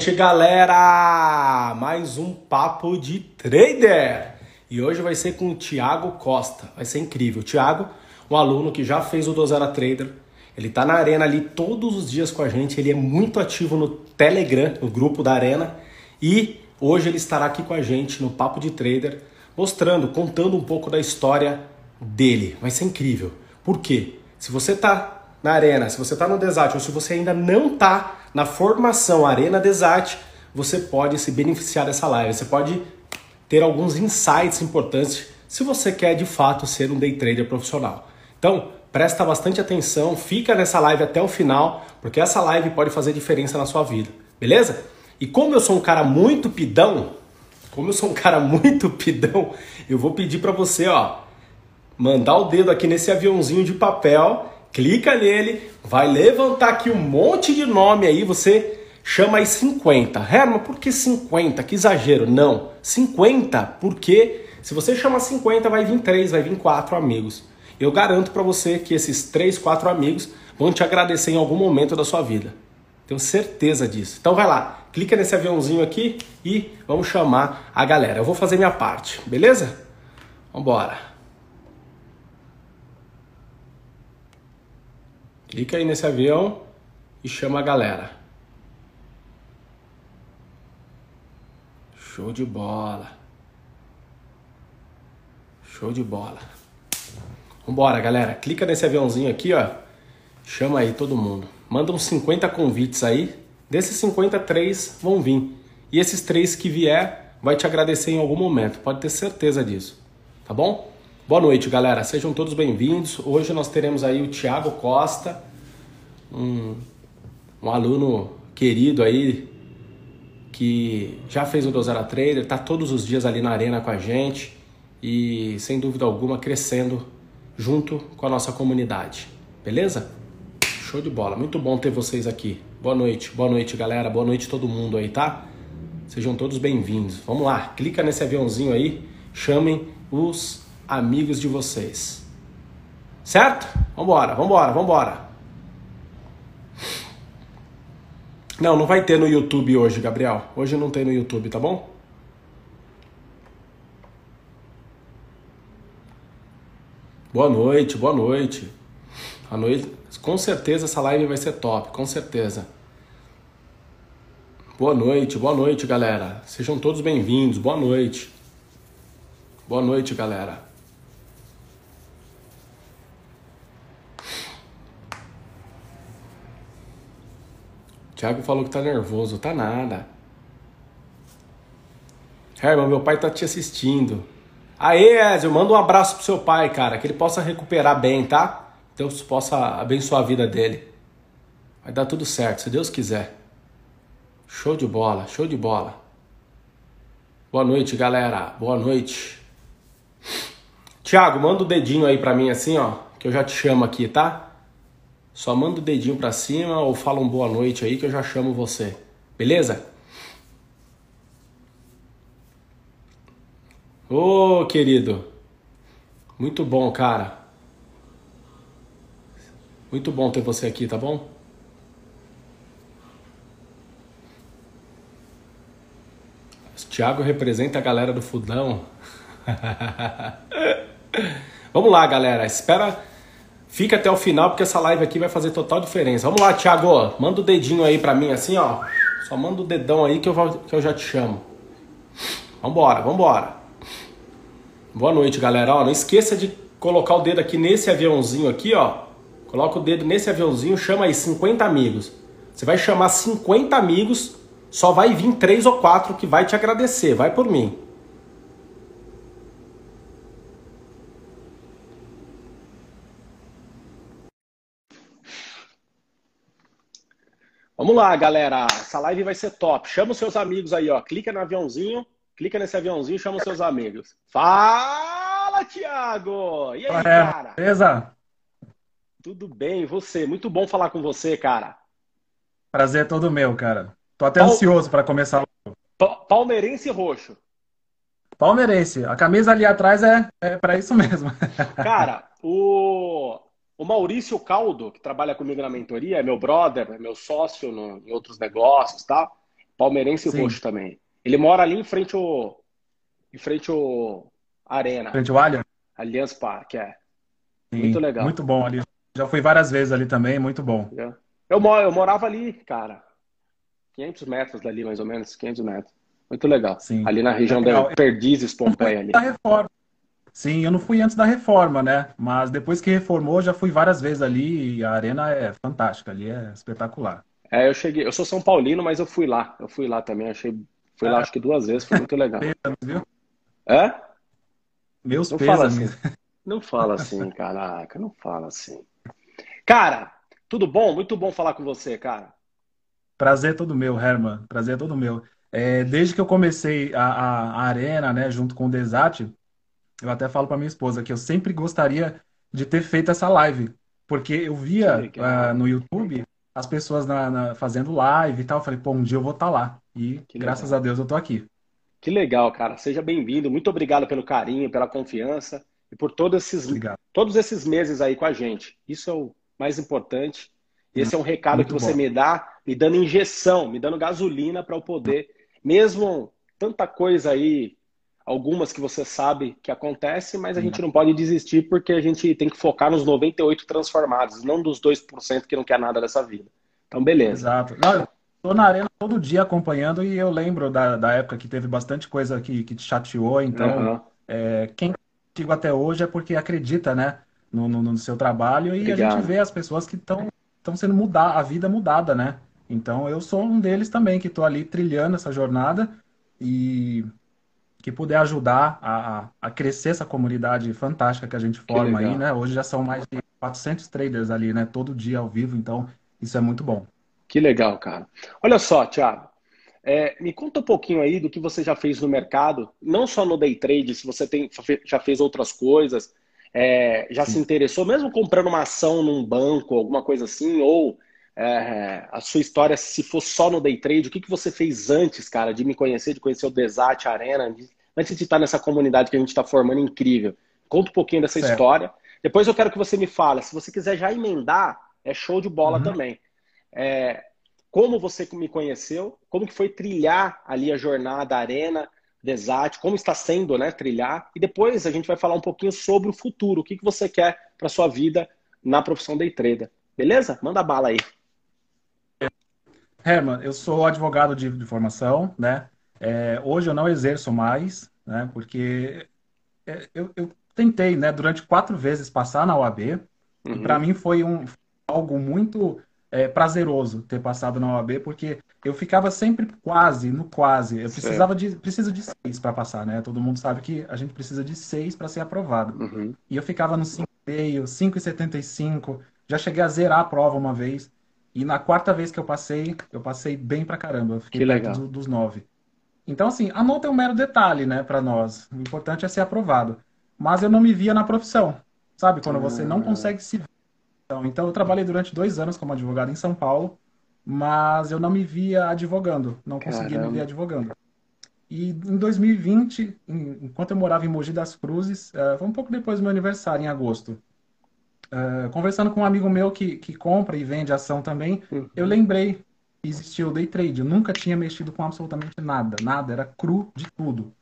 noite, galera! Mais um papo de trader. E hoje vai ser com o Thiago Costa. Vai ser incrível. O Thiago, um aluno que já fez o Dozera Trader. Ele tá na arena ali todos os dias com a gente. Ele é muito ativo no Telegram, no grupo da arena. E hoje ele estará aqui com a gente no Papo de Trader, mostrando, contando um pouco da história dele. Vai ser incrível. Por quê? Se você tá na arena, se você está no Desat ou se você ainda não está na formação Arena Desat, você pode se beneficiar dessa live. Você pode ter alguns insights importantes se você quer de fato ser um day trader profissional. Então, presta bastante atenção, fica nessa live até o final, porque essa live pode fazer diferença na sua vida, beleza? E como eu sou um cara muito pidão, como eu sou um cara muito pidão, eu vou pedir para você, ó, mandar o dedo aqui nesse aviãozinho de papel clica nele, vai levantar aqui um monte de nome aí, você chama aí 50. Herman, por que 50? Que exagero. Não, 50 porque se você chama 50 vai vir 3, vai vir 4 amigos. Eu garanto para você que esses 3, 4 amigos vão te agradecer em algum momento da sua vida. Tenho certeza disso. Então vai lá, clica nesse aviãozinho aqui e vamos chamar a galera. Eu vou fazer minha parte, beleza? Vambora. Clica aí nesse avião e chama a galera. Show de bola. Show de bola. Vambora, galera. Clica nesse aviãozinho aqui, ó. Chama aí todo mundo. Manda uns 50 convites aí. Desses 50, três vão vir. E esses três que vier, vai te agradecer em algum momento. Pode ter certeza disso. Tá bom? Boa noite, galera. Sejam todos bem-vindos. Hoje nós teremos aí o Thiago Costa, um, um aluno querido aí que já fez o Dozera Trader, está todos os dias ali na arena com a gente e sem dúvida alguma crescendo junto com a nossa comunidade. Beleza? Show de bola. Muito bom ter vocês aqui. Boa noite. Boa noite, galera. Boa noite todo mundo aí, tá? Sejam todos bem-vindos. Vamos lá. Clica nesse aviãozinho aí. Chamem os amigos de vocês. Certo? Vambora, vambora, vambora. Não, não vai ter no YouTube hoje, Gabriel. Hoje não tem no YouTube, tá bom? Boa noite, boa noite. A noite, com certeza essa live vai ser top, com certeza. Boa noite, boa noite, galera. Sejam todos bem-vindos. Boa noite. Boa noite, galera. Thiago falou que tá nervoso. Tá nada. Herman, meu pai tá te assistindo. Aê, Ezio, manda um abraço pro seu pai, cara. Que ele possa recuperar bem, tá? Deus possa abençoar a vida dele. Vai dar tudo certo, se Deus quiser. Show de bola, show de bola. Boa noite, galera. Boa noite. Tiago, manda o dedinho aí pra mim assim, ó, que eu já te chamo aqui, tá? Só manda o dedinho para cima ou fala um boa noite aí que eu já chamo você. Beleza? Ô, oh, querido. Muito bom, cara. Muito bom ter você aqui, tá bom? O Thiago representa a galera do Fudão. Vamos lá, galera. Espera Fica até o final porque essa live aqui vai fazer total diferença. Vamos lá, Thiago. Manda o dedinho aí pra mim assim, ó. Só manda o dedão aí que eu, que eu já te chamo. Vambora, vambora. Boa noite, galera. Ó, não esqueça de colocar o dedo aqui nesse aviãozinho aqui, ó. Coloca o dedo nesse aviãozinho, chama aí 50 amigos. Você vai chamar 50 amigos, só vai vir três ou quatro que vai te agradecer. Vai por mim. Vamos lá, galera. Essa live vai ser top. Chama os seus amigos aí, ó. Clica no aviãozinho, clica nesse aviãozinho, chama os seus amigos. Fala, Thiago! E aí, é, cara? Beleza? Tudo bem, e você? Muito bom falar com você, cara. Prazer é todo meu, cara. Tô até ansioso para começar. Palmeirense roxo. Palmeirense. A camisa ali atrás é, é para isso mesmo. Cara, o o Maurício Caldo, que trabalha comigo na mentoria, é meu brother, é meu sócio no, em outros negócios tal. Palmeirense Sim. roxo também. Ele mora ali em frente ao. Em frente ao Arena. Frente ao Allianz? Allianz Parque, é. Sim, muito legal. Muito bom ali. Já fui várias vezes ali também, muito bom. Eu, eu morava ali, cara. 500 metros dali, mais ou menos, 500 metros. Muito legal. Sim. Ali na região é da Perdizes, Pompeia. Ali. Da reforma. Sim, eu não fui antes da reforma, né? Mas depois que reformou, já fui várias vezes ali e a arena é fantástica, ali é espetacular. É, eu cheguei, eu sou São Paulino, mas eu fui lá. Eu fui lá também, achei. Fui lá acho que duas vezes, foi muito legal. Pêsames, viu? É? Meus não pêsames. Fala assim. Não fala assim, caraca, não fala assim. Cara, tudo bom? Muito bom falar com você, cara. Prazer todo meu, Herman. Prazer todo meu. É, desde que eu comecei a, a, a, arena, né, junto com o Desat, eu até falo para minha esposa que eu sempre gostaria de ter feito essa live, porque eu via uh, no YouTube as pessoas na, na, fazendo live e tal. Eu falei, pô, um dia eu vou estar tá lá. E que graças legal. a Deus eu tô aqui. Que legal, cara. Seja bem-vindo. Muito obrigado pelo carinho, pela confiança e por todos esses, todos esses meses aí com a gente. Isso é o mais importante. Esse é um recado Muito que você bom. me dá, me dando injeção, me dando gasolina para eu poder, mesmo tanta coisa aí, algumas que você sabe que acontece, mas a Sim. gente não pode desistir porque a gente tem que focar nos 98 transformados, não dos 2% que não quer nada dessa vida. Então, beleza. Exato. Não, Estou na arena todo dia acompanhando e eu lembro da, da época que teve bastante coisa que, que te chateou. Então, uhum. é, quem contigo até hoje é porque acredita, né, no, no, no seu trabalho e Obrigado. a gente vê as pessoas que estão estão sendo mudar a vida mudada, né? Então eu sou um deles também que estou ali trilhando essa jornada e que puder ajudar a, a crescer essa comunidade fantástica que a gente forma aí, né? Hoje já são mais de 400 traders ali, né? Todo dia ao vivo, então isso é muito bom. Que legal, cara. Olha só, Thiago, é, me conta um pouquinho aí do que você já fez no mercado, não só no day trade, se você tem, já fez outras coisas, é, já Sim. se interessou, mesmo comprando uma ação num banco, alguma coisa assim, ou é, a sua história, se for só no day trade, o que, que você fez antes, cara, de me conhecer, de conhecer o Desat Arena, antes de estar nessa comunidade que a gente está formando incrível? Conta um pouquinho dessa certo. história. Depois eu quero que você me fale, se você quiser já emendar, é show de bola uhum. também. É, como você me conheceu, como que foi trilhar ali a jornada, a arena, Desat, como está sendo né, trilhar, e depois a gente vai falar um pouquinho sobre o futuro, o que, que você quer para sua vida na profissão day trader. Beleza? Manda bala aí. Herman, eu sou advogado de, de formação, né? É, hoje eu não exerço mais, né? Porque é, eu, eu, tentei, né? Durante quatro vezes passar na OAB. Uhum. Para mim foi um algo muito é, prazeroso ter passado na OAB, porque eu ficava sempre quase, no quase. Eu precisava de, preciso de seis para passar, né? Todo mundo sabe que a gente precisa de seis para ser aprovado. Uhum. E eu ficava no 5,5, 5,75. Já cheguei a zerar a prova uma vez. E na quarta vez que eu passei, eu passei bem pra caramba. Fiquei que legal. Do, dos nove. Então, assim, a nota é um mero detalhe, né, para nós. O importante é ser aprovado. Mas eu não me via na profissão. Sabe? Quando você não ah. consegue se então, então eu trabalhei durante dois anos como advogado em São Paulo, mas eu não me via advogando, não conseguia me ver advogando. E em 2020, enquanto eu morava em Mogi das Cruzes, uh, foi um pouco depois do meu aniversário, em agosto, uh, conversando com um amigo meu que, que compra e vende ação também, uhum. eu lembrei que existia o day trade. Eu nunca tinha mexido com absolutamente nada, nada, era cru de tudo.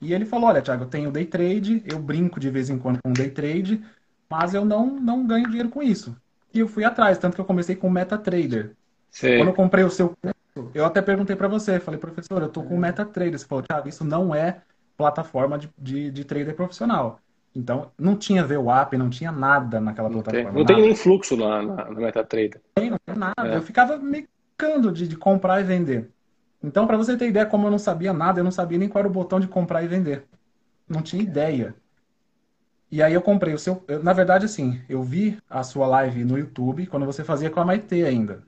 E ele falou: Olha, Thiago, eu tenho day trade, eu brinco de vez em quando com day trade, mas eu não, não ganho dinheiro com isso. E eu fui atrás, tanto que eu comecei com MetaTrader. Sim. Quando eu comprei o seu curso, eu até perguntei para você, falei, professor, eu tô com MetaTrader. Você falou, Thiago, isso não é plataforma de, de, de trader profissional. Então, não tinha VWAP, não tinha nada naquela não plataforma. Tem, não tem nem fluxo lá na, na MetaTrader. Não tem, não tem nada. É. Eu ficava mecando de, de comprar e vender. Então, para você ter ideia, como eu não sabia nada, eu não sabia nem qual era o botão de comprar e vender. Não tinha ideia. E aí eu comprei o seu. na verdade, assim, eu vi a sua live no YouTube quando você fazia com a Maitê ainda.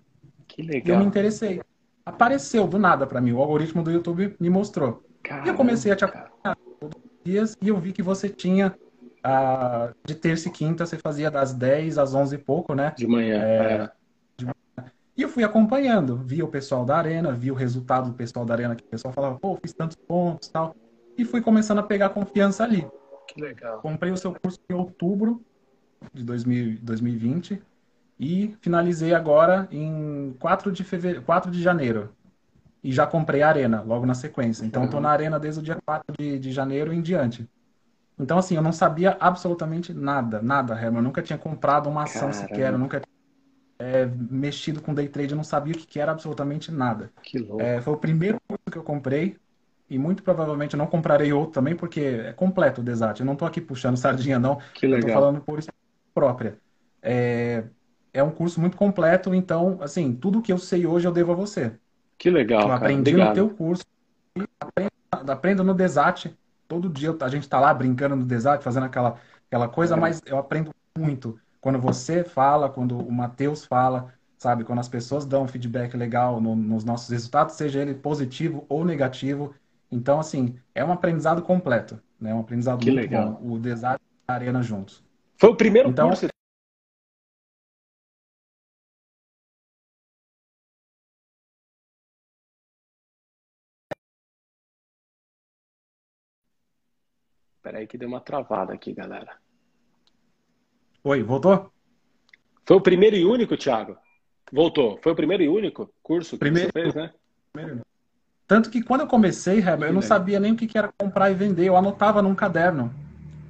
Que legal. E eu me interessei. Apareceu do nada para mim. O algoritmo do YouTube me mostrou. Caramba, e eu comecei a te acompanhar todos os dias e eu vi que você tinha. Uh, de terça e quinta você fazia das 10 às 11 e pouco, né? De manhã. É, é. De manhã. E eu fui acompanhando, vi o pessoal da arena, vi o resultado do pessoal da arena, que o pessoal falava, pô, fiz tantos pontos tal. E fui começando a pegar confiança ali. Que legal. Comprei o seu curso em outubro de 2000, 2020 e finalizei agora em 4 de, fevereiro, 4 de janeiro. e já comprei a Arena logo na sequência. Então, estou uhum. na Arena desde o dia 4 de, de janeiro em diante. Então, assim, eu não sabia absolutamente nada, nada, Herman. Eu nunca tinha comprado uma ação Caramba. sequer, eu nunca tinha é, mexido com day trade, eu não sabia o que, que era absolutamente nada. Que louco. É, foi o primeiro curso que eu comprei e muito provavelmente eu não comprarei outro também, porque é completo o Desat. Eu não estou aqui puxando sardinha, não. Que legal. Estou falando por própria. É, é um curso muito completo, então, assim, tudo que eu sei hoje eu devo a você. Que legal. Eu aprendi no teu curso, aprendo, no Desat. Todo dia a gente está lá brincando no Desat, fazendo aquela, aquela coisa, mas eu aprendo muito. Quando você fala, quando o Matheus fala, sabe? Quando as pessoas dão um feedback legal no, nos nossos resultados, seja ele positivo ou negativo. Então, assim, é um aprendizado completo, né? Um aprendizado que muito legal. bom. O Desat e a Arena juntos. Foi o primeiro então, curso Peraí que deu uma travada aqui, galera. Oi, voltou? Foi o primeiro e único, Thiago? Voltou. Foi o primeiro e único curso que primeiro, você fez, né? Primeiro. Tanto que quando eu comecei, Heber, eu não sabia nem o que era comprar e vender. Eu anotava num caderno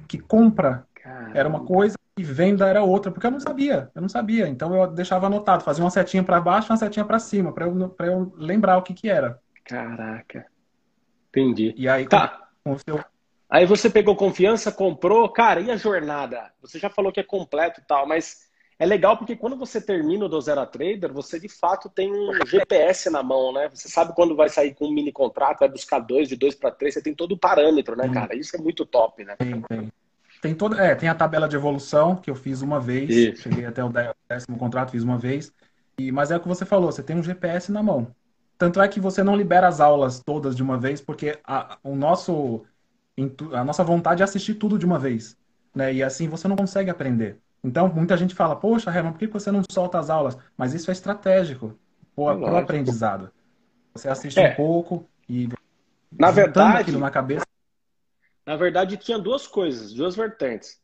que compra Caramba. era uma coisa e venda era outra, porque eu não sabia. Eu não sabia. Então eu deixava anotado, fazia uma setinha para baixo, uma setinha para cima, para eu, eu lembrar o que que era. Caraca. Entendi. E aí, tá. com o seu Aí você pegou confiança, comprou. Cara, e a jornada? Você já falou que é completo e tal, mas é legal porque quando você termina o do Zero Trader, você de fato tem um GPS na mão, né? Você sabe quando vai sair com um mini contrato, vai buscar dois, de dois para três, você tem todo o parâmetro, né, cara? Isso é muito top, né? Tem, tem. Tem, toda, é, tem a tabela de evolução que eu fiz uma vez, Isso. cheguei até o décimo contrato, fiz uma vez. E, mas é o que você falou, você tem um GPS na mão. Tanto é que você não libera as aulas todas de uma vez, porque a, o nosso a nossa vontade é assistir tudo de uma vez, né? E assim você não consegue aprender. Então, muita gente fala, poxa, Herman, por que você não solta as aulas? Mas isso é estratégico para o aprendizado. Você assiste é. um pouco e na verdade aquilo na cabeça. Na verdade, tinha duas coisas, duas vertentes.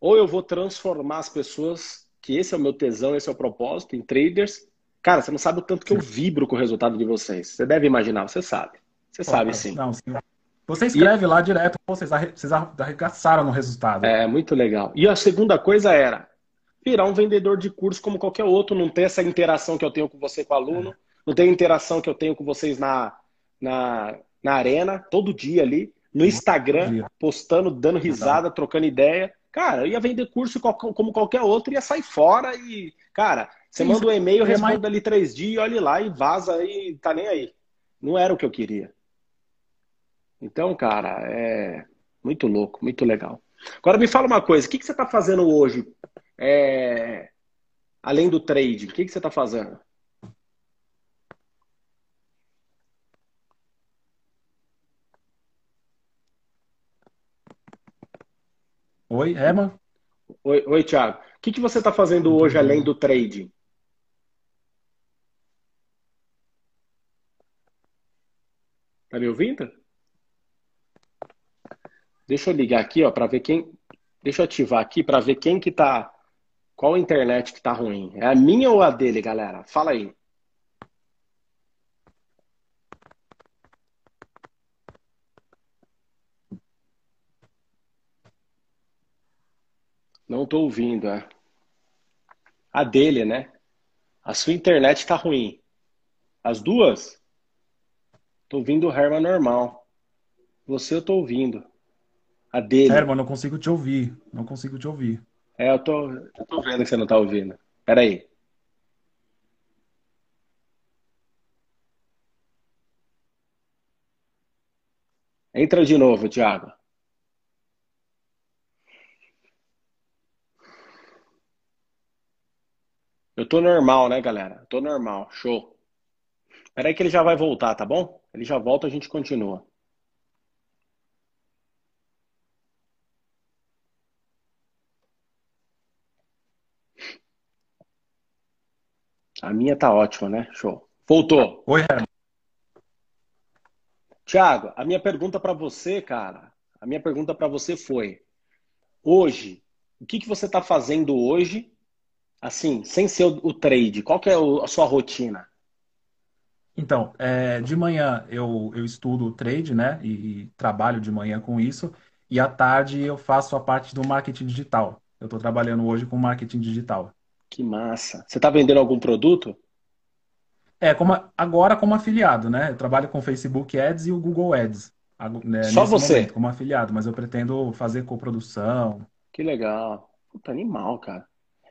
Ou eu vou transformar as pessoas, que esse é o meu tesão, esse é o propósito, em traders. Cara, você não sabe o tanto que eu vibro com o resultado de vocês. Você deve imaginar, você sabe. Você sabe sim. Não, sim. Você escreve e... lá direto, vocês, vocês arregaçaram no resultado. É, muito legal. E a segunda coisa era virar um vendedor de curso como qualquer outro, não ter essa interação que eu tenho com você com o aluno, é. não ter a interação que eu tenho com vocês na, na, na arena, todo dia ali, no Instagram, postando, dando risada, trocando ideia. Cara, eu ia vender curso como qualquer outro, ia sair fora e, cara, você Sim, manda um e-mail, é responde mais... ali três dias, olhe lá e vaza e tá nem aí. Não era o que eu queria. Então, cara, é muito louco, muito legal. Agora me fala uma coisa, o que, que você está fazendo hoje? É... Além do trade, o que, que você está fazendo? Oi, Herman? Oi, oi Thiago. O que, que você está fazendo hoje além do trade? Tá me ouvindo? Deixa eu ligar aqui, ó, para ver quem. Deixa eu ativar aqui para ver quem que tá. Qual internet que tá ruim? É a minha ou a dele, galera? Fala aí. Não tô ouvindo, é. A dele, né? A sua internet tá ruim. As duas? Tô ouvindo o Herman normal. Você eu tô ouvindo. A dele. Herman, não consigo te ouvir. Não consigo te ouvir. É, eu tô, eu tô vendo que você não tá ouvindo. Peraí. Entra de novo, Thiago. Eu tô normal, né, galera? tô normal. Show. Peraí que ele já vai voltar, tá bom? Ele já volta, a gente continua. A minha tá ótima, né? Show. Voltou. Oi, Herman. Tiago, a minha pergunta para você, cara, a minha pergunta para você foi: hoje, o que, que você está fazendo hoje, assim, sem ser o, o trade? Qual que é o, a sua rotina? Então, é, de manhã eu, eu estudo trade, né? E, e, trabalho de manhã com isso. E à tarde eu faço a parte do marketing digital. Eu estou trabalhando hoje com marketing digital. Que massa. Você está vendendo algum produto? É, como, agora como afiliado, né? Eu trabalho com o Facebook Ads e o Google Ads. Né, Só você? Momento, como afiliado, mas eu pretendo fazer coprodução. Que legal. Puta, animal, cara.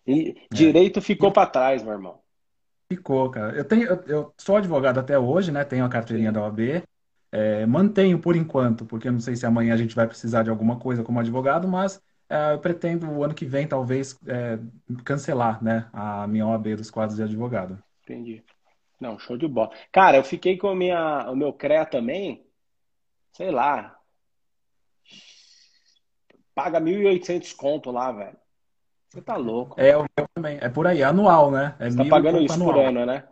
E é. direito ficou para trás, meu irmão. Ficou, cara. Eu tenho, eu, eu, sou advogado até hoje, né? Tenho a carteirinha Sim. da OAB. É, mantenho por enquanto, porque eu não sei se amanhã a gente vai precisar de alguma coisa como advogado, mas é, eu pretendo o ano que vem talvez é, cancelar, né, a minha OAB dos quadros de advogado. Entendi. Não, show de bola. Cara, eu fiquei com minha, o meu CREA também, sei lá, paga 1.800 conto lá, velho. Você tá louco. É, o meu também. É por aí, anual, né? É Você tá pagando isso anual. por ano, né?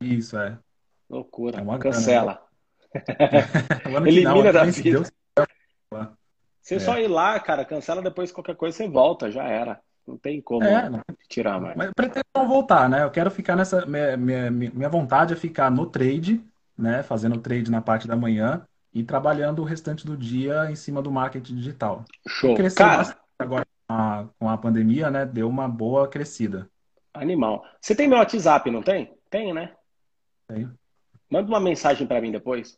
Isso, é. Loucura. É Cancela. Elimina não, da vida. Você é. só ir lá, cara, cancela depois qualquer coisa, você volta, já era. Não tem como é, tirar mais. Mas pretendo não voltar, né? Eu quero ficar nessa. Minha, minha, minha vontade é ficar no trade, né? Fazendo trade na parte da manhã e trabalhando o restante do dia em cima do marketing digital. Show. Cresceu cara, agora a, com a pandemia, né, deu uma boa crescida. Animal. Você tem meu WhatsApp, não tem? Tem, né? Tenho. Manda uma mensagem para mim depois.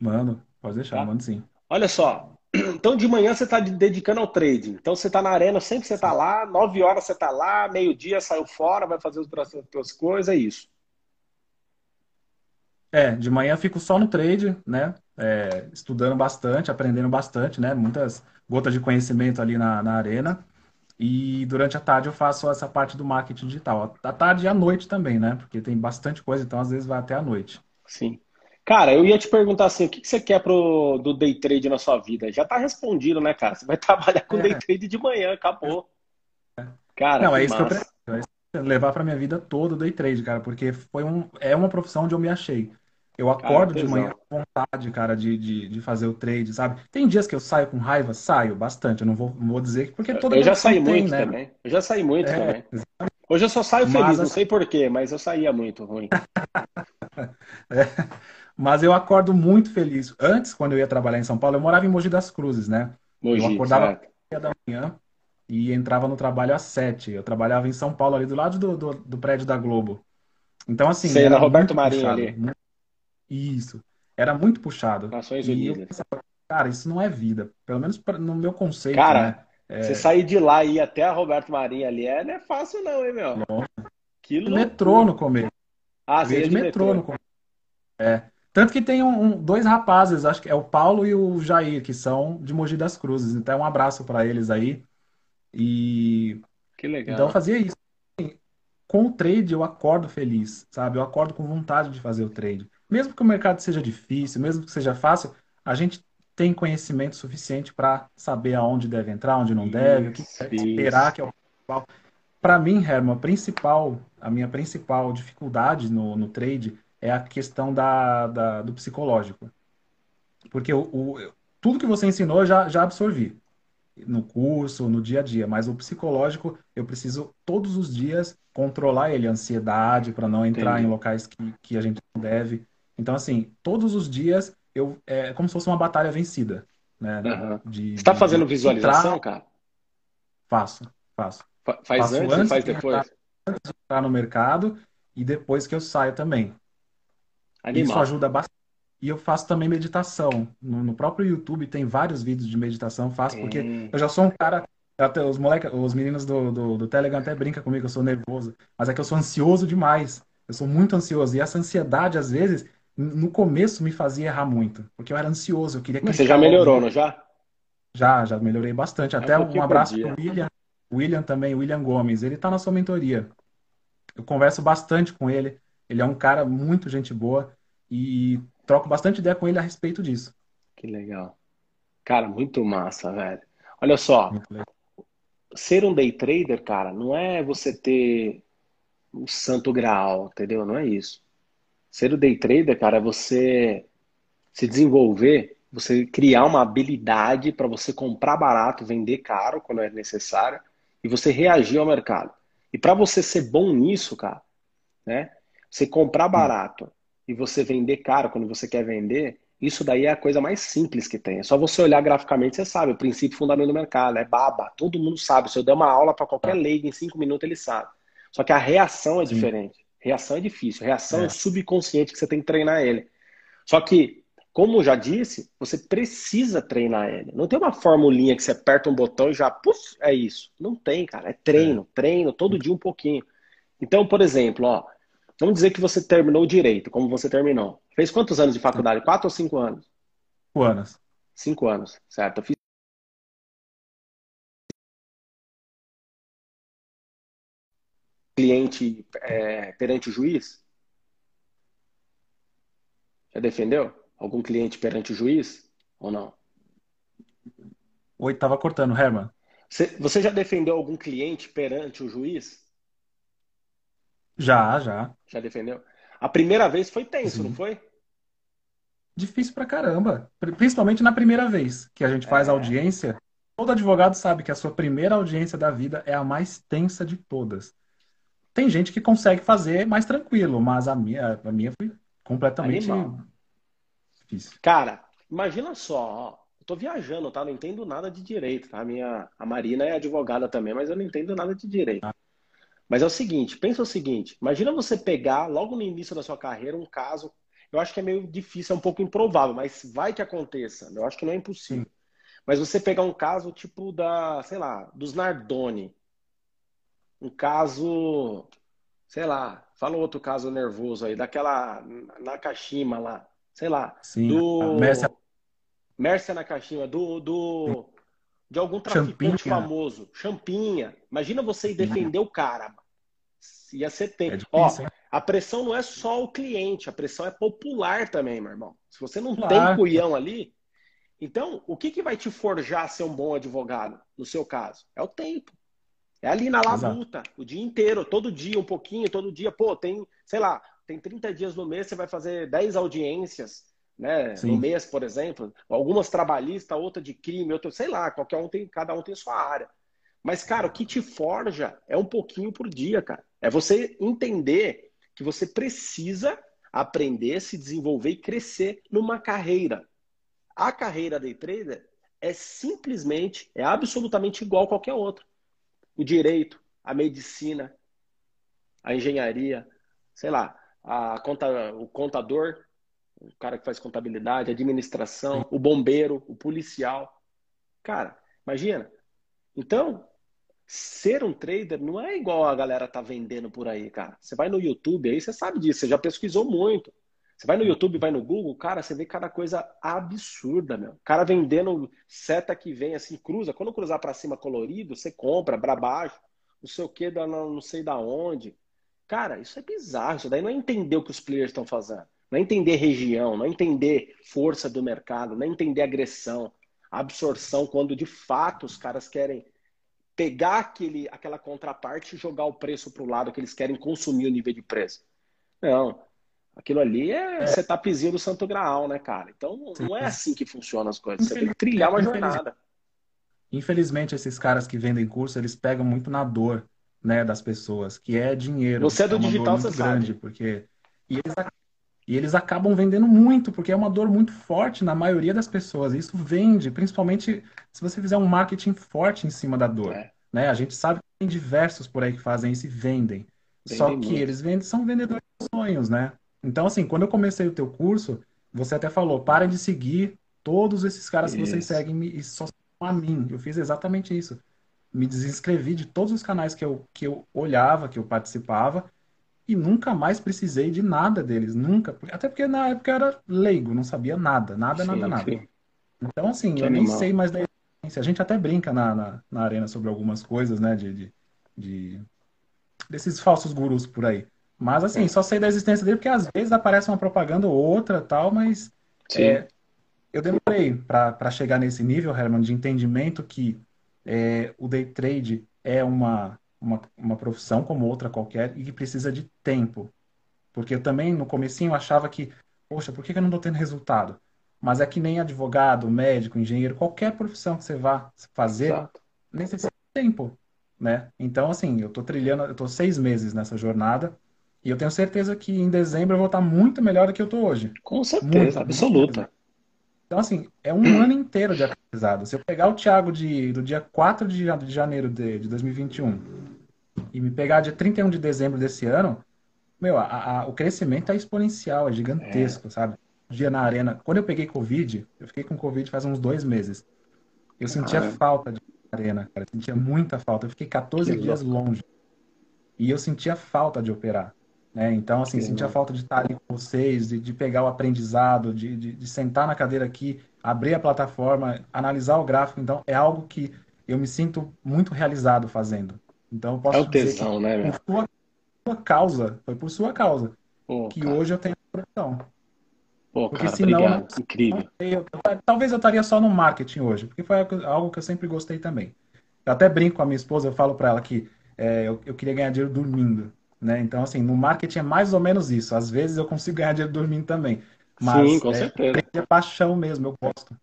Mando, pode deixar, tá? mando sim. Olha só, então de manhã você está dedicando ao trading. Então você está na arena, sempre você está lá, nove horas você está lá, meio-dia saiu fora, vai fazer as suas coisas, é isso. É, de manhã fico só no trade, né? É, estudando bastante, aprendendo bastante, né? Muitas gotas de conhecimento ali na, na arena. E durante a tarde eu faço essa parte do marketing digital. À tarde e à noite também, né? Porque tem bastante coisa, então às vezes vai até à noite. Sim. Cara, eu ia te perguntar assim, o que você quer pro, do day trade na sua vida? Já tá respondido, né, cara? Você vai trabalhar com é. day trade de manhã, acabou. Cara, Não, é isso massa. que eu pretendo. É levar pra minha vida toda o day trade, cara, porque foi um, é uma profissão onde eu me achei. Eu acordo cara, de manhã com vontade, cara, de, de, de, fazer o trade, sabe? Tem dias que eu saio com raiva, saio bastante. Eu não vou, não vou dizer que porque todo Eu já saí muito né? também. Eu já saí muito é, também. Exatamente. Hoje eu só saio feliz, mas, não sei porquê, mas eu saía muito ruim. é, mas eu acordo muito feliz. Antes, quando eu ia trabalhar em São Paulo, eu morava em Mogi das Cruzes, né? Mogi, eu acordava às da manhã e entrava no trabalho às sete. Eu trabalhava em São Paulo, ali do lado do, do, do prédio da Globo. Então, assim. Sei, na Roberto Marinho ali. Isso. Era muito puxado. Nações e Unidas. Pensava, cara, isso não é vida. Pelo menos no meu conceito. Cara, né? é... você sair de lá e ir até a Roberto Marinho ali é, não é fácil, não, hein, meu? Nossa. Que loucura. Metrô no começo. Ah, você de metrô, metrô no começo. É. Tanto que tem um, um, dois rapazes, acho que é o Paulo e o Jair, que são de Mogi das Cruzes. Então, um abraço para eles aí. E. Que legal. Então, eu fazia isso. Com o trade, eu acordo feliz, sabe? Eu acordo com vontade de fazer o trade mesmo que o mercado seja difícil, mesmo que seja fácil, a gente tem conhecimento suficiente para saber aonde deve entrar, onde não deve, o que esperar, que é o principal. Para mim, Herman, a principal, a minha principal dificuldade no, no trade é a questão da, da do psicológico. Porque o, o, tudo que você ensinou eu já, já absorvi no curso, no dia a dia, mas o psicológico eu preciso todos os dias controlar ele, a ansiedade para não entrar Entendi. em locais que, que a gente não deve. Então, assim, todos os dias eu é como se fosse uma batalha vencida. Né? Uhum. De, Você está fazendo visualização, entrar... cara? Faço, faço. Fa faz faço antes, antes faz depois? Entrar, antes de entrar no mercado e depois que eu saio também. Animal. Isso ajuda bastante. E eu faço também meditação. No, no, próprio YouTube tem vários vídeos de meditação. Faço porque hum. eu já sou um cara. Até os moleque, os meninos do, do, do Telegram até brincam comigo, eu sou nervoso. Mas é que eu sou ansioso demais. Eu sou muito ansioso. E essa ansiedade, às vezes, no começo me fazia errar muito, porque eu era ansioso, eu queria Mas você já melhorou, não já? Já, já melhorei bastante. Até um, um abraço para o William, William também, William Gomes. Ele está na sua mentoria. Eu converso bastante com ele. Ele é um cara muito gente boa e troco bastante ideia com ele a respeito disso. Que legal. Cara, muito massa, velho. Olha só, ser um day trader, cara, não é você ter o santo graal, entendeu? Não é isso. Ser o day trader, cara, é você se desenvolver, você criar uma habilidade para você comprar barato, vender caro quando é necessário e você reagir ao mercado. E para você ser bom nisso, cara, né? Você comprar hum. barato e você vender caro quando você quer vender, isso daí é a coisa mais simples que tem. É só você olhar graficamente, você sabe. O princípio fundamental do mercado é baba. Todo mundo sabe. Se eu der uma aula para qualquer leigo em cinco minutos, ele sabe. Só que a reação é Sim. diferente. Reação é difícil. Reação é. é subconsciente que você tem que treinar ele. Só que, como eu já disse, você precisa treinar ele. Não tem uma formulinha que você aperta um botão e já, puf, é isso. Não tem, cara. É treino, é. treino, todo dia um pouquinho. Então, por exemplo, ó, vamos dizer que você terminou direito, como você terminou. Fez quantos anos de faculdade? Quatro ou cinco anos? Cinco anos. Cinco anos, certo. Eu fiz cliente é, perante o juiz? Já defendeu? Algum cliente perante o juiz ou não? Oi, tava cortando, Herman. Você, você já defendeu algum cliente perante o juiz? Já, já. Já defendeu? A primeira vez foi tenso, Sim. não foi? Difícil pra caramba. Principalmente na primeira vez que a gente faz é. audiência. Todo advogado sabe que a sua primeira audiência da vida é a mais tensa de todas. Tem gente que consegue fazer mais tranquilo, mas a minha, a minha foi completamente Animal. difícil. Cara, imagina só, ó, eu tô viajando, tá? Não entendo nada de direito, tá? A minha, a Marina é advogada também, mas eu não entendo nada de direito. Ah. Mas é o seguinte, pensa o seguinte, imagina você pegar logo no início da sua carreira um caso, eu acho que é meio difícil, é um pouco improvável, mas vai que aconteça, eu acho que não é impossível. Sim. Mas você pegar um caso tipo da, sei lá, dos Nardoni, um caso, sei lá, fala outro caso nervoso aí, daquela Nakashima lá, sei lá, Sim, do Mércia, Mércia Nakashima, do, do de algum traficante Champinha. famoso, Champinha. Imagina você ir defender o cara, ia ser tempo. É difícil, Ó, a pressão não é só o cliente, a pressão é popular também, meu irmão. Se você não claro. tem cuião ali, então o que, que vai te forjar a ser um bom advogado, no seu caso? É o tempo. É ali na labuta, Exato. o dia inteiro, todo dia, um pouquinho, todo dia. Pô, tem, sei lá, tem 30 dias no mês, você vai fazer 10 audiências, né? Sim. No mês, por exemplo. Algumas trabalhistas, outra de crime, outra, sei lá, qualquer um tem, cada um tem sua área. Mas, cara, o que te forja é um pouquinho por dia, cara. É você entender que você precisa aprender, se desenvolver e crescer numa carreira. A carreira day trader é simplesmente, é absolutamente igual a qualquer outra. O direito, a medicina, a engenharia, sei lá, a conta, o contador, o cara que faz contabilidade, administração, o bombeiro, o policial. Cara, imagina. Então, ser um trader não é igual a galera tá vendendo por aí, cara. Você vai no YouTube aí, você sabe disso, você já pesquisou muito. Você vai no YouTube, vai no Google, cara, você vê cada coisa absurda, meu. cara vendendo seta que vem assim, cruza. Quando cruzar para cima colorido, você compra para baixo, não sei o que, não sei da onde. Cara, isso é bizarro. Isso daí não é entender o que os players estão fazendo. Não é entender região, não é entender força do mercado, não é entender agressão, absorção, quando de fato os caras querem pegar aquele, aquela contraparte e jogar o preço para o lado que eles querem consumir o nível de preço. Não. Aquilo ali é, é. setupzinho do Santo Graal, né, cara? Então não é assim que funcionam as coisas. Você tem que trilhar uma jornada. Infelizmente, esses caras que vendem curso, eles pegam muito na dor né, das pessoas, que é dinheiro. Você é do é digital, você grande, sabe. Porque... E eles, e eles acabam vendendo muito, porque é uma dor muito forte na maioria das pessoas. E isso vende, principalmente se você fizer um marketing forte em cima da dor. É. Né? A gente sabe que tem diversos por aí que fazem isso e vendem. Só que muito. eles vendem, são vendedores de sonhos, né? Então, assim, quando eu comecei o teu curso, você até falou, parem de seguir todos esses caras isso. que vocês seguem e só a mim. Eu fiz exatamente isso. Me desinscrevi de todos os canais que eu, que eu olhava, que eu participava, e nunca mais precisei de nada deles. Nunca. Até porque na época eu era leigo, não sabia nada, nada, sim, nada, nada. Sim. Então, assim, que eu animal. nem sei mais da a gente até brinca na, na, na arena sobre algumas coisas, né? De, de, de, desses falsos gurus por aí. Mas assim, só sei da existência dele porque às vezes aparece uma propaganda ou outra tal, mas é, eu demorei para chegar nesse nível, Herman, de entendimento que é, o day trade é uma, uma, uma profissão como outra qualquer e que precisa de tempo. Porque eu também, no comecinho, achava que, poxa, por que eu não estou tendo resultado? Mas é que nem advogado, médico, engenheiro, qualquer profissão que você vá fazer, Exato. necessita de tempo, né? Então, assim, eu estou trilhando, eu estou seis meses nessa jornada E eu tenho certeza que em dezembro eu vou estar muito melhor do que eu estou hoje. Com certeza, muito, absoluta. Muito então, assim, é um ano inteiro de aprendizado. Se eu pegar o Thiago de, do dia 4 de janeiro de, de 2021 e me pegar dia 31 de dezembro desse ano, meu, a, a, o crescimento é exponencial, é gigantesco, é. sabe? Dia na arena. Quando eu peguei Covid, eu fiquei com Covid faz uns dois meses. Eu sentia ah, falta de arena, cara. Eu sentia muita falta. Eu fiquei 14 dias longe. E eu sentia falta de operar. Né? Então, assim, sentia falta de estar ali com vocês, de, de pegar o aprendizado, de, de, de, sentar na cadeira aqui, abrir a plataforma, analisar o gráfico. Então, é algo que eu me sinto muito realizado fazendo. Então, eu posso é o tesão, né, por sua, sua, causa, foi por sua causa, Pô, que cara. hoje eu tenho produção. Pô, porque cara, senão, obrigado. Incrível. Eu, talvez eu estaria só no marketing hoje, porque foi algo que eu sempre gostei também. Eu até brinco com a minha esposa, eu falo para ela que é, eu, eu queria ganhar dinheiro dormindo. Né? Então, assim, no marketing é mais ou menos isso. Às vezes eu consigo ganhar dinheiro dormindo também. Mas Sim, com é, certeza. É paixão mesmo, eu gosto.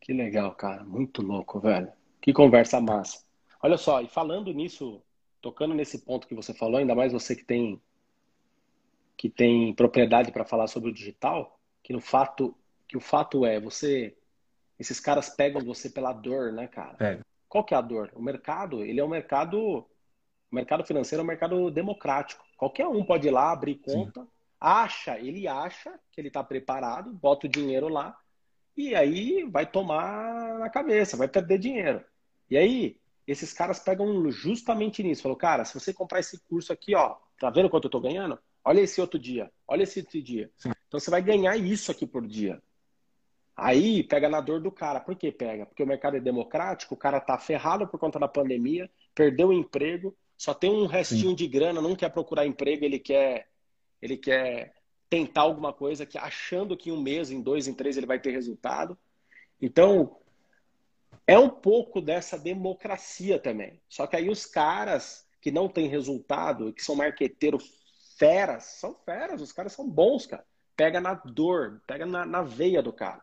Que legal, cara. Muito louco, velho. Que conversa massa. Olha só, e falando nisso, tocando nesse ponto que você falou, ainda mais você que tem que tem propriedade para falar sobre o digital, que no fato que o fato é, você esses caras pegam você pela dor, né, cara? Pega. Qual que é a dor? O mercado, ele é um mercado o mercado financeiro é um mercado democrático. Qualquer um pode ir lá abrir conta, Sim. acha, ele acha que ele está preparado, bota o dinheiro lá e aí vai tomar na cabeça, vai perder dinheiro. E aí esses caras pegam justamente nisso. Falou, cara, se você comprar esse curso aqui, ó, tá vendo quanto eu tô ganhando? Olha esse outro dia, olha esse outro dia. Sim. Então você vai ganhar isso aqui por dia. Aí pega na dor do cara. Por que pega? Porque o mercado é democrático, o cara tá ferrado por conta da pandemia, perdeu o emprego, só tem um restinho Sim. de grana, não quer procurar emprego, ele quer, ele quer tentar alguma coisa que achando que em um mês, em dois, em três ele vai ter resultado. Então, é um pouco dessa democracia também. Só que aí os caras que não têm resultado, que são marqueteiros feras, são feras, os caras são bons, cara. Pega na dor, pega na, na veia do cara.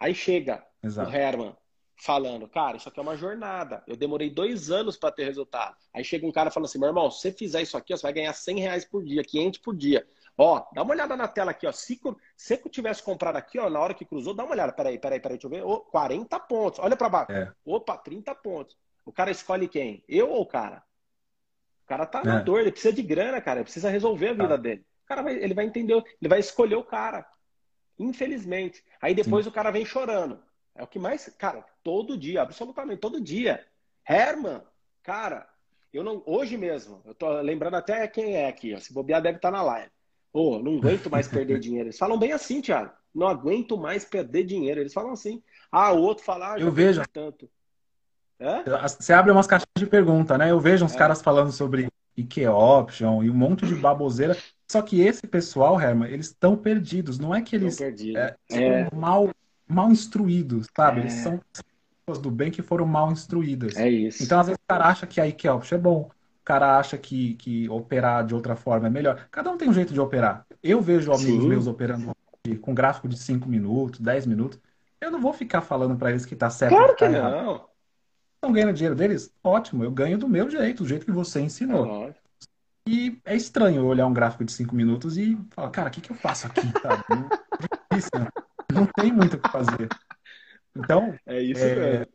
Aí chega Exato. o Herman, falando, cara, isso aqui é uma jornada. Eu demorei dois anos para ter resultado. Aí chega um cara falando assim, meu irmão, se você fizer isso aqui, você vai ganhar 100 reais por dia, 500 por dia. Ó, dá uma olhada na tela aqui, ó. Se, se eu tivesse comprado aqui, ó, na hora que cruzou, dá uma olhada. Peraí, peraí, peraí, deixa eu ver. Oh, 40 pontos. Olha para baixo. É. Opa, 30 pontos. O cara escolhe quem? Eu ou o cara? O cara tá é. na dor, ele precisa de grana, cara. Ele precisa resolver a vida ah. dele. O cara vai, ele vai entender, ele vai escolher o cara. Infelizmente. Aí depois Sim. o cara vem chorando. É o que mais, cara, todo dia, absolutamente todo dia. Herman, cara, eu não, hoje mesmo, eu tô lembrando até quem é aqui, ó, se bobear deve estar tá na live. Pô, oh, não aguento mais perder dinheiro. Eles falam bem assim, Thiago. Não aguento mais perder dinheiro. Eles falam assim. Ah, o outro fala, ah, eu vejo tanto. É? Você abre umas caixas de pergunta, né? Eu vejo uns é. caras falando sobre IK Option e um monte de baboseira. Só que esse pessoal, Herman, eles estão perdidos. Não é que eles é, é. mal mal instruídos, sabe? É. Eles são pessoas do bem que foram mal instruídas. É isso. Então, às vezes, o cara acha que a IKELPS é bom. Cara acha que, que operar de outra forma é melhor. Cada um tem um jeito de operar. Eu vejo amigos Sim. meus operando com gráfico de 5 minutos, 10 minutos. Eu não vou ficar falando para eles que tá certo claro que tá não. Estão ganhando dinheiro deles? Ótimo, eu ganho do meu jeito, do jeito que você ensinou. É e é estranho olhar um gráfico de 5 minutos e falar, cara, o que, que eu faço aqui? Né? não tem muito o que fazer. Então, é isso é,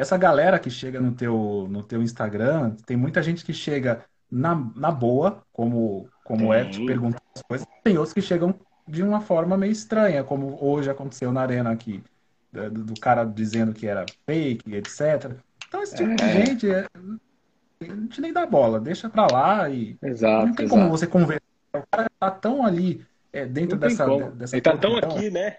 essa galera que chega no teu, no teu Instagram, tem muita gente que chega na, na boa, como, como é, te perguntar as coisas. Tem outros que chegam de uma forma meio estranha, como hoje aconteceu na arena aqui, do, do cara dizendo que era fake, etc. Então, esse tipo é. de gente, é, a gente nem dá bola, deixa pra lá e exato, não tem exato. como você conversar. O cara tá tão ali é, dentro dessa, dessa. Ele tá tão aqui, né?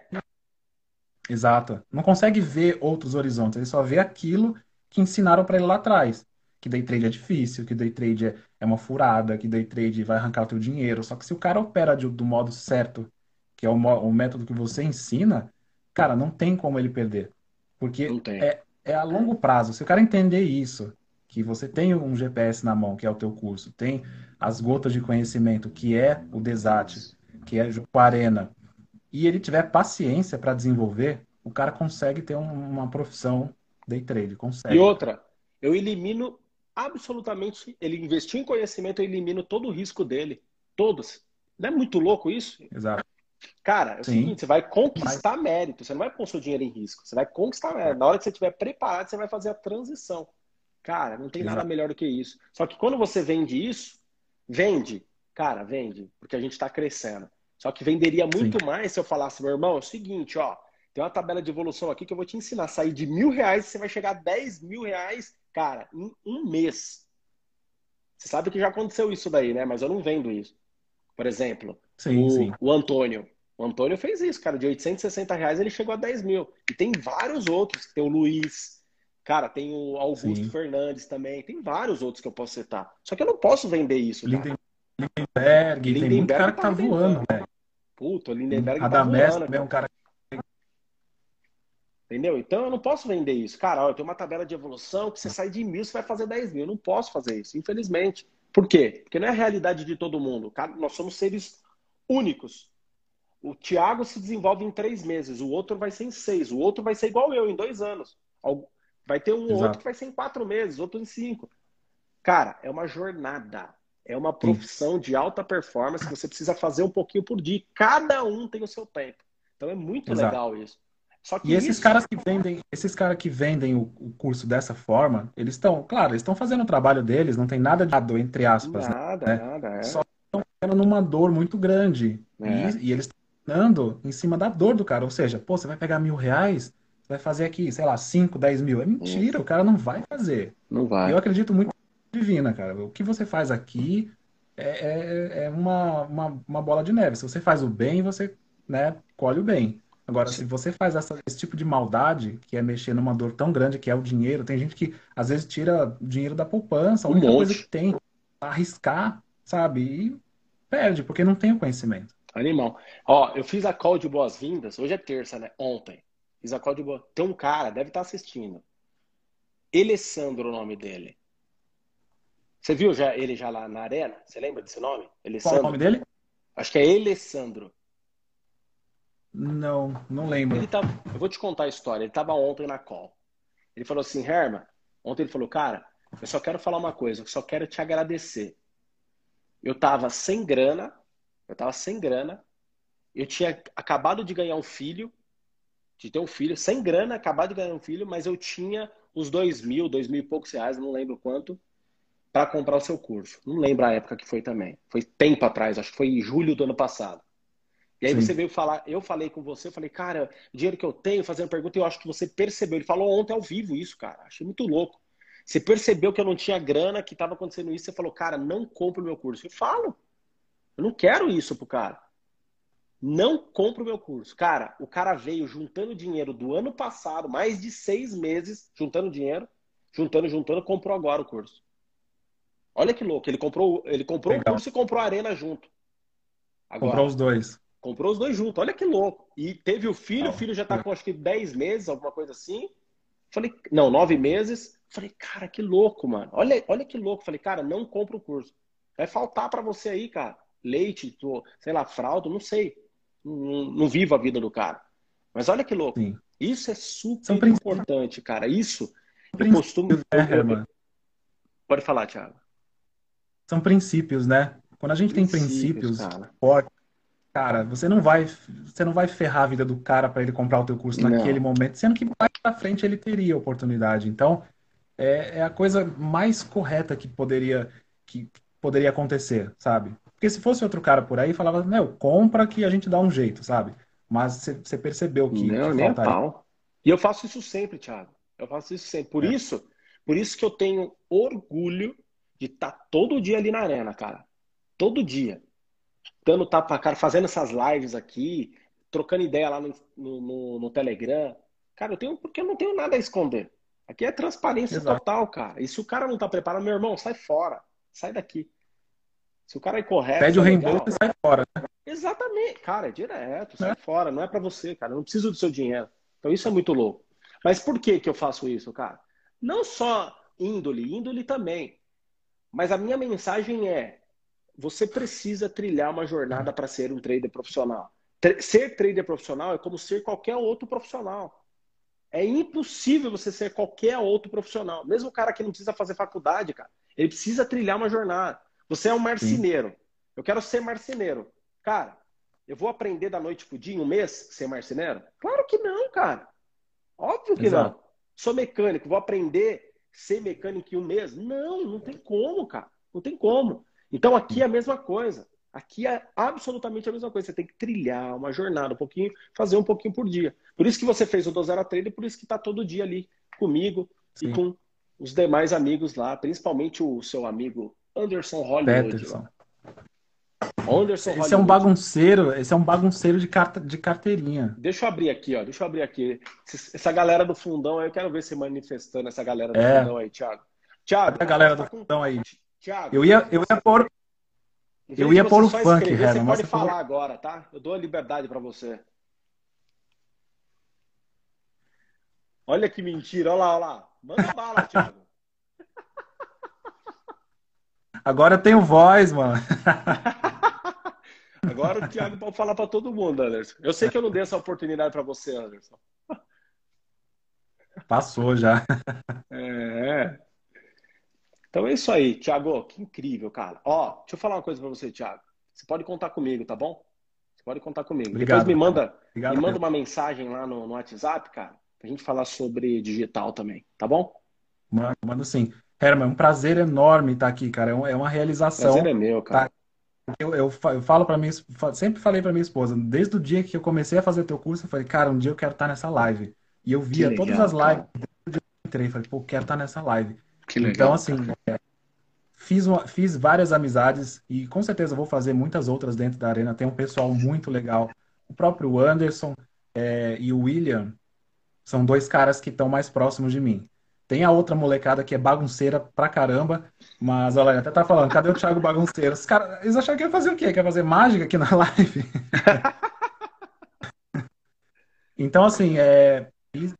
Exato. Não consegue ver outros horizontes, ele só vê aquilo que ensinaram para ele lá atrás. Que day trade é difícil, que day trade é, é uma furada, que day trade vai arrancar o teu dinheiro. Só que se o cara opera de, do modo certo, que é o, o, método que você ensina, cara, não tem como ele perder. Porque é, é a longo prazo. Se o cara entender isso, que você tem um GPS na mão, que é o teu curso, tem as gotas de conhecimento, que é o Desate, que é o Arena, e ele tiver paciência para desenvolver, o cara consegue ter um, uma profissão day trade, consegue. E outra, eu elimino absolutamente, ele investiu em conhecimento, eu elimino todo o risco dele. Todos. Não é muito louco isso? Exato. Cara, é o Sim. seguinte, você vai conquistar Mas... mérito, você não vai pôr seu dinheiro em risco, você vai conquistar mérito. Na hora que você estiver preparado, você vai fazer a transição. Cara, não tem Exato. nada melhor do que isso. Só que quando você vende isso, vende, cara, vende, porque a gente está crescendo. Só que venderia muito Sim. mais se eu falasse, meu irmão, é o seguinte, ó, tem uma tabela de evolução aqui que eu vou te ensinar. Sair de mil reais, você vai chegar a 10 mil reais, cara, em um mês. Você sabe que já aconteceu isso daí, né? Mas eu não vendo isso. Por exemplo, sim, o, sim. o Antônio. O Antônio fez isso, cara. De 860 reais ele chegou a 10 mil. E tem vários outros. Tem o Luiz. Cara, tem o Augusto sim. Fernandes também. Tem vários outros que eu posso citar. Só que eu não posso vender isso. Lindenberg, Lindenberg, tem muito cara que tá, tá voando, velho. Puta, o Lindenberg tá também é um cara Entendeu? Então eu não posso vender isso. Cara, eu tenho uma tabela de evolução que você sai de mil, você vai fazer 10 mil. Eu não posso fazer isso, infelizmente. Por quê? Porque não é a realidade de todo mundo. Nós somos seres únicos. O Tiago se desenvolve em três meses, o outro vai ser em seis, o outro vai ser igual eu, em dois anos. Vai ter um Exato. outro que vai ser em quatro meses, outro em cinco. Cara, é uma jornada. É uma profissão de alta performance que você precisa fazer um pouquinho por dia. Cada um tem o seu tempo. Então é muito Exato. legal isso e esses isso... caras que vendem, esses caras que vendem o, o curso dessa forma, eles estão, claro, eles estão fazendo o trabalho deles, não tem nada de errado, entre aspas. Nada, né? nada, é. Só estão tendo numa dor muito grande. É. E, e, eles estão dando em cima da dor do cara. Ou seja, pô, você vai pegar mil reais, você vai fazer aqui, sei lá, 5, 10 mil. É mentira, o cara não vai fazer. Não vai. Eu acredito muito divina, cara. O que você faz aqui é, é, é uma, uma, uma bola de neve. Se você faz o bem, você né, colhe o bem. Agora, se você faz essa, esse tipo de maldade, que é mexer numa dor tão grande que é o dinheiro, tem gente que às vezes tira dinheiro da poupança, a única um coisa que tem, arriscar, sabe? E perde, porque não tem o conhecimento. Animal. Ó, eu fiz a call de boas-vindas, hoje é terça, né? Ontem. Fiz a call de boas Tem um cara, deve estar assistindo. Alessandro o nome dele. Você viu já ele já lá na arena? Você lembra desse nome? Alessandro. Qual é o nome dele? Acho que é Alessandro. Não, não lembro. Ele tava, eu vou te contar a história. Ele estava ontem na call. Ele falou assim, Herman, ontem ele falou, cara, eu só quero falar uma coisa, eu só quero te agradecer. Eu estava sem grana, eu estava sem grana, eu tinha acabado de ganhar um filho, de ter um filho, sem grana, acabado de ganhar um filho, mas eu tinha uns dois mil, dois mil e poucos reais, não lembro quanto, para comprar o seu curso. Não lembro a época que foi também. Foi tempo atrás, acho que foi em julho do ano passado. E aí Sim. você veio falar, eu falei com você, eu falei, cara, o dinheiro que eu tenho, fazendo pergunta, eu acho que você percebeu. Ele falou ontem ao vivo isso, cara. Achei muito louco. Você percebeu que eu não tinha grana, que estava acontecendo isso, você falou, cara, não compro o meu curso. Eu falo. Eu não quero isso pro cara. Não compro o meu curso. Cara, o cara veio juntando dinheiro do ano passado, mais de seis meses, juntando dinheiro, juntando, juntando, comprou agora o curso. Olha que louco. Ele comprou, ele comprou o curso e comprou a arena junto. Agora. Comprou os dois. Comprou os dois juntos, olha que louco. E teve o filho, o filho já tá com acho que 10 meses, alguma coisa assim. Falei, não, 9 meses. Falei, cara, que louco, mano. Olha, olha que louco. Falei, cara, não compra o curso. Vai faltar para você aí, cara. Leite, sei lá, fralda, não sei. Não, não vivo a vida do cara. Mas olha que louco. Sim. Isso é super importante, cara. Isso eu costumo. Né, Pode falar, Thiago. São princípios, né? Quando a gente tem princípios fortes, cara, você não vai, você não vai ferrar a vida do cara para ele comprar o teu curso não. naquele momento, sendo que mais para frente ele teria oportunidade. Então, é, é, a coisa mais correta que poderia que poderia acontecer, sabe? Porque se fosse outro cara por aí, falava, meu, compra que a gente dá um jeito, sabe? Mas você percebeu que, não, que nem pau. E eu faço isso sempre, Thiago. Eu faço isso sempre. Por é. isso, por isso que eu tenho orgulho de estar tá todo dia ali na arena, cara. Todo dia dando tapa cara, fazendo essas lives aqui, trocando ideia lá no, no, no, Telegram. Cara, eu tenho porque eu não tenho nada a esconder. Aqui é transparência Exato. total, cara. E se o cara não tá preparado, meu irmão, sai fora. Sai daqui. Se o cara é correto. Pede o reembolso e sai fora. Né? Exatamente. Cara, é direto, sai é. fora. Não é para você, cara. Eu não preciso do seu dinheiro. Então isso é muito louco. Mas por que, que eu faço isso, cara? Não só índole, índole também. Mas a minha mensagem é: você precisa trilhar uma jornada para ser um trader profissional. Ser trader profissional é como ser qualquer outro profissional. É impossível você ser qualquer outro profissional. Mesmo o cara que não precisa fazer faculdade, cara, ele precisa trilhar uma jornada. Você é um marceneiro. Sim. Eu quero ser marceneiro. Cara, eu vou aprender da noite pro dia em um mês ser marceneiro? Claro que não, cara. Óbvio que Exato. não. Sou mecânico, vou aprender ser mecânico em um mês? Não, não tem como, cara. Não tem como. Então aqui é a mesma coisa. Aqui é absolutamente a mesma coisa. Você tem que trilhar uma jornada, um pouquinho, fazer um pouquinho por dia. Por isso que você fez o Dozera Trader, por isso que está todo dia ali comigo Sim. e com os demais amigos lá, principalmente o seu amigo Anderson Hollywood. Peterson. Anderson esse é um bagunceiro, esse é um bagunceiro de, carta, de carteirinha. Deixa eu abrir aqui, ó. Deixa eu abrir aqui. Essa galera do fundão aí, eu quero ver se manifestando essa galera do é. fundão aí, Thiago. Thiago, a galera do tá fundão aí. Thiago, eu ia, eu ia pôr. Eu ia pôr o funk, Herman, Você pode falar agora, tá? Eu dou a liberdade para você. Olha que mentira, olha lá, olha lá. Manda bala, Thiago. Agora eu tenho voz, mano. Agora o Thiago pode falar para todo mundo, Anderson. Eu sei que eu não dei essa oportunidade para você, Anderson. Passou já. É. Então é isso aí, Thiago. Que incrível, cara. Ó, deixa eu falar uma coisa para você, Thiago. Você pode contar comigo, tá bom? Você pode contar comigo. Obrigado, Depois me manda, Obrigado, me manda uma mensagem lá no, no WhatsApp, cara, pra gente falar sobre digital também, tá bom? Mano, mando sim. Herman, é um prazer enorme estar aqui, cara. É, é uma realização. Prazer é meu, cara. Tá? Eu, eu, falo para mim, sempre falei para minha esposa, desde o dia que eu comecei a fazer teu curso, eu falei, cara, um dia eu quero estar nessa live. E eu via legal, todas as lives, desde o dia que eu entrei, falei, pô, quero estar nessa live. Que legal, então, assim, é, fiz, uma, fiz várias amizades e com certeza vou fazer muitas outras dentro da arena. Tem um pessoal muito legal. O próprio Anderson é, e o William são dois caras que estão mais próximos de mim. Tem a outra molecada que é bagunceira pra caramba, mas olha, até tá falando, cadê o Thiago bagunceiro? Os caras, eles acharam que ia fazer o quê? Quer fazer mágica aqui na live? então, assim, é,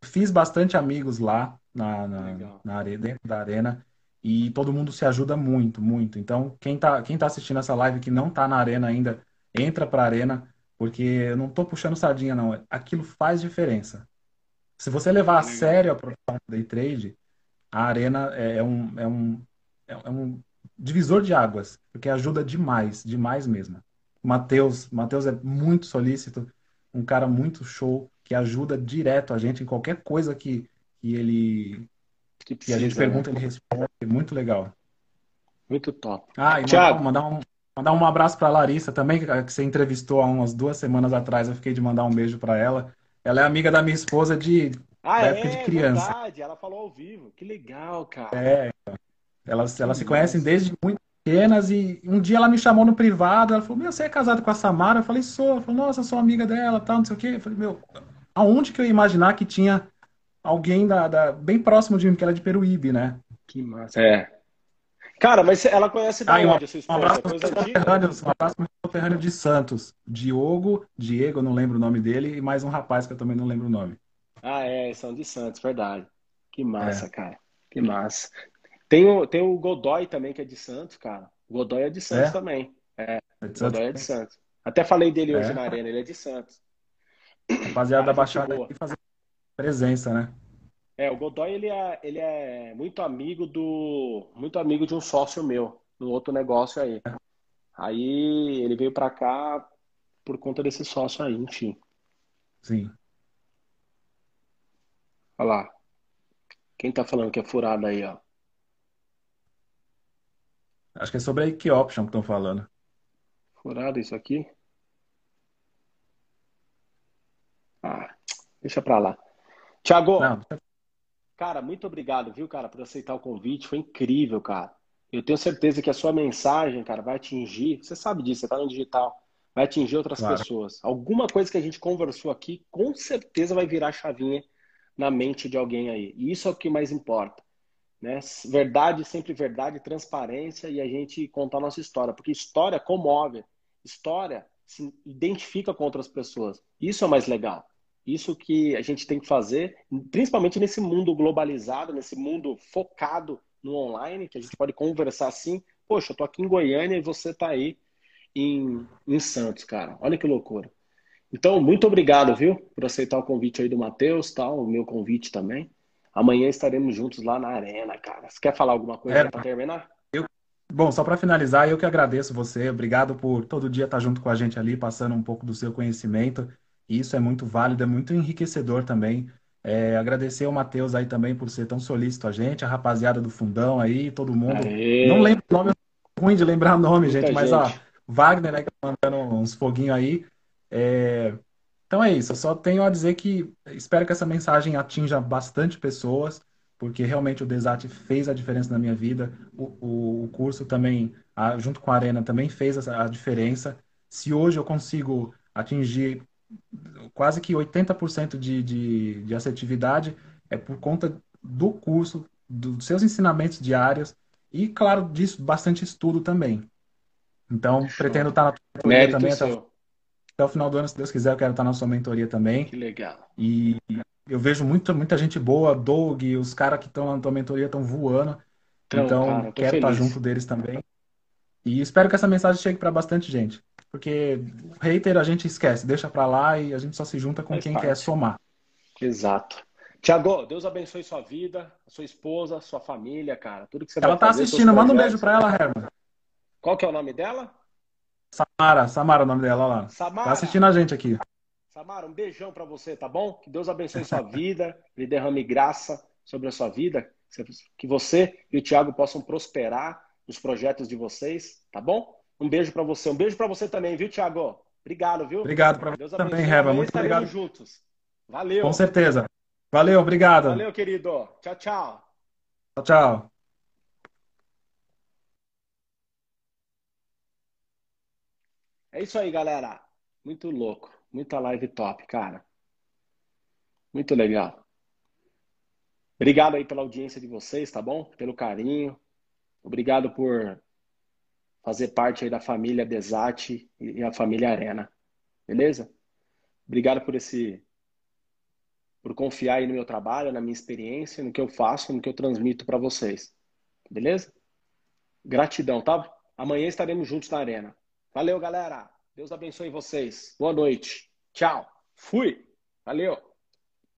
fiz bastante amigos lá na, na, na arena, dentro da arena e todo mundo se ajuda muito, muito. Então, quem tá, quem tá assistindo essa live que não tá na arena ainda, entra pra arena, porque eu não tô puxando sardinha, não. Aquilo faz diferença. Se você levar a sério a profissão do day trade, a arena é, é um, é, um, é um divisor de águas, porque ajuda demais, demais mesmo. Matheus, Matheus é muito solícito, um cara muito show, que ajuda direto a gente em qualquer coisa que, que ele que, precisa, que a gente pergunta, né? ele responde, muito legal. Muito top. Ah, e mandar, mandar, um, mandar um abraço para Larissa também, que você entrevistou há umas duas semanas atrás, eu fiquei de mandar um beijo para ela. Ela é amiga da minha esposa de ah, é, de criança. verdade. Ela falou ao vivo. Que legal, cara. É. Elas, elas se conhecem desde muito pequenas e um dia ela me chamou no privado. Ela falou: Meu, você é casado com a Samara? Eu falei: Sou. Ela falou: Nossa, sou amiga dela, tal, não sei o quê. Eu falei: Meu, aonde que eu ia imaginar que tinha alguém da, da bem próximo de mim, que ela é de Peruíbe, né? Que massa. É. Cara, mas ela conhece da ah, onde, um, um abraço para um abraço para de Santos. Diogo, Diego, não lembro o nome dele, e mais um rapaz que eu também não lembro o nome. Ah, é, são de Santos, verdade. Que massa, é. cara. Que massa. Tem o, tem o Godoy também, que é de Santos, cara. O Godoy é de Santos é? também. É, é de Godoy é de Santos. Até falei dele hoje é. na arena, ele é de Santos. Rapaziada da Baixada aqui fazendo presença, né? É, o Godoy, ele é, ele é muito amigo do... Muito amigo de um sócio meu, no outro negócio aí. Aí ele veio pra cá por conta desse sócio aí, enfim. Sim. Olha lá. Quem tá falando que é furada aí, ó? Acho que é sobre a Ike Option que estão falando. Furado isso aqui? Ah, deixa pra lá. Tiago, cara, muito obrigado, viu, cara, por aceitar o convite. Foi incrível, cara. Eu tenho certeza que a sua mensagem, cara, vai atingir. Você sabe disso, você tá no digital. Vai atingir outras claro. pessoas. Alguma coisa que a gente conversou aqui, com certeza vai virar chavinha na mente de alguém aí. E isso é o que mais importa. Né? Verdade, sempre verdade, transparência e a gente contar a nossa história. Porque história comove. História se identifica com outras pessoas. Isso é o mais legal. Isso que a gente tem que fazer, principalmente nesse mundo globalizado, nesse mundo focado no online, que a gente pode conversar assim. Poxa, eu tô aqui em Goiânia e você tá aí em, em Santos, cara. Olha que loucura. Então, muito obrigado, viu, por aceitar o convite aí do Matheus, tal, o meu convite também. Amanhã estaremos juntos lá na arena, cara. Você quer falar alguma coisa é, para terminar? Eu, bom, só para finalizar, eu que agradeço você. Obrigado por todo dia estar junto com a gente ali, passando um pouco do seu conhecimento. Isso é muito válido, é muito enriquecedor também. É, agradecer ao Matheus aí também por ser tão solícito a gente, a rapaziada do fundão aí, todo mundo. Aê. Não lembro o nome, é ruim de lembrar o nome, gente, Muita mas gente. ó, Wagner, né, que tá mandando uns foguinhos aí. É... Então é isso, eu só tenho a dizer que espero que essa mensagem atinja bastante pessoas, porque realmente o Desat fez a diferença na minha vida. O, o, curso também, junto com a Arena, também fez a, diferença. Se hoje eu consigo atingir quase que 80% de, de, de assertividade é por conta do curso, dos seus ensinamentos diários e, claro, disso, bastante estudo também. Então, Show. pretendo estar na tua mentoria também até, até, o final do ano, se Deus quiser, eu quero estar na sua mentoria também. Que legal. E eu vejo muita, muita gente boa, Doug, os caras que estão na tua mentoria estão voando. Então, então cara, quero feliz. estar junto deles também. E espero que essa mensagem chegue para bastante gente. Porque hater a gente esquece, deixa para lá e a gente só se junta com Faz quem parte. quer somar. Exato. Tiago, Deus abençoe sua vida, sua esposa, sua família, cara. Tudo que você Ela tá fazer, assistindo, manda um beijo para ela, Herman. Qual que é o nome dela? Samara, Samara é o nome dela lá. Samara. Tá assistindo a gente aqui. Samara, um beijão para você, tá bom? Que Deus abençoe sua vida, lhe derrame graça sobre a sua vida, que você e o Tiago possam prosperar nos projetos de vocês, tá bom? Um beijo para você. Um beijo para você também, viu, Thiago? Obrigado, viu? Obrigado para você também, Reba. Muito obrigado. juntos. Valeu. Com certeza. Valeu, obrigado. Valeu, querido. Tchau, tchau. Tchau, tchau. É isso aí, galera. Muito louco. Muita live top, cara. Muito legal. Obrigado aí pela audiência de vocês, tá bom? Pelo carinho. Obrigado por fazer parte aí da família Desate e a família Arena. Beleza? Obrigado por esse por confiar aí no meu trabalho, na minha experiência, no que eu faço, no que eu transmito para vocês. Beleza? Gratidão, tá? Amanhã estaremos juntos na arena. Valeu, galera. Deus abençoe vocês. Boa noite. Tchau. Fui. Valeu.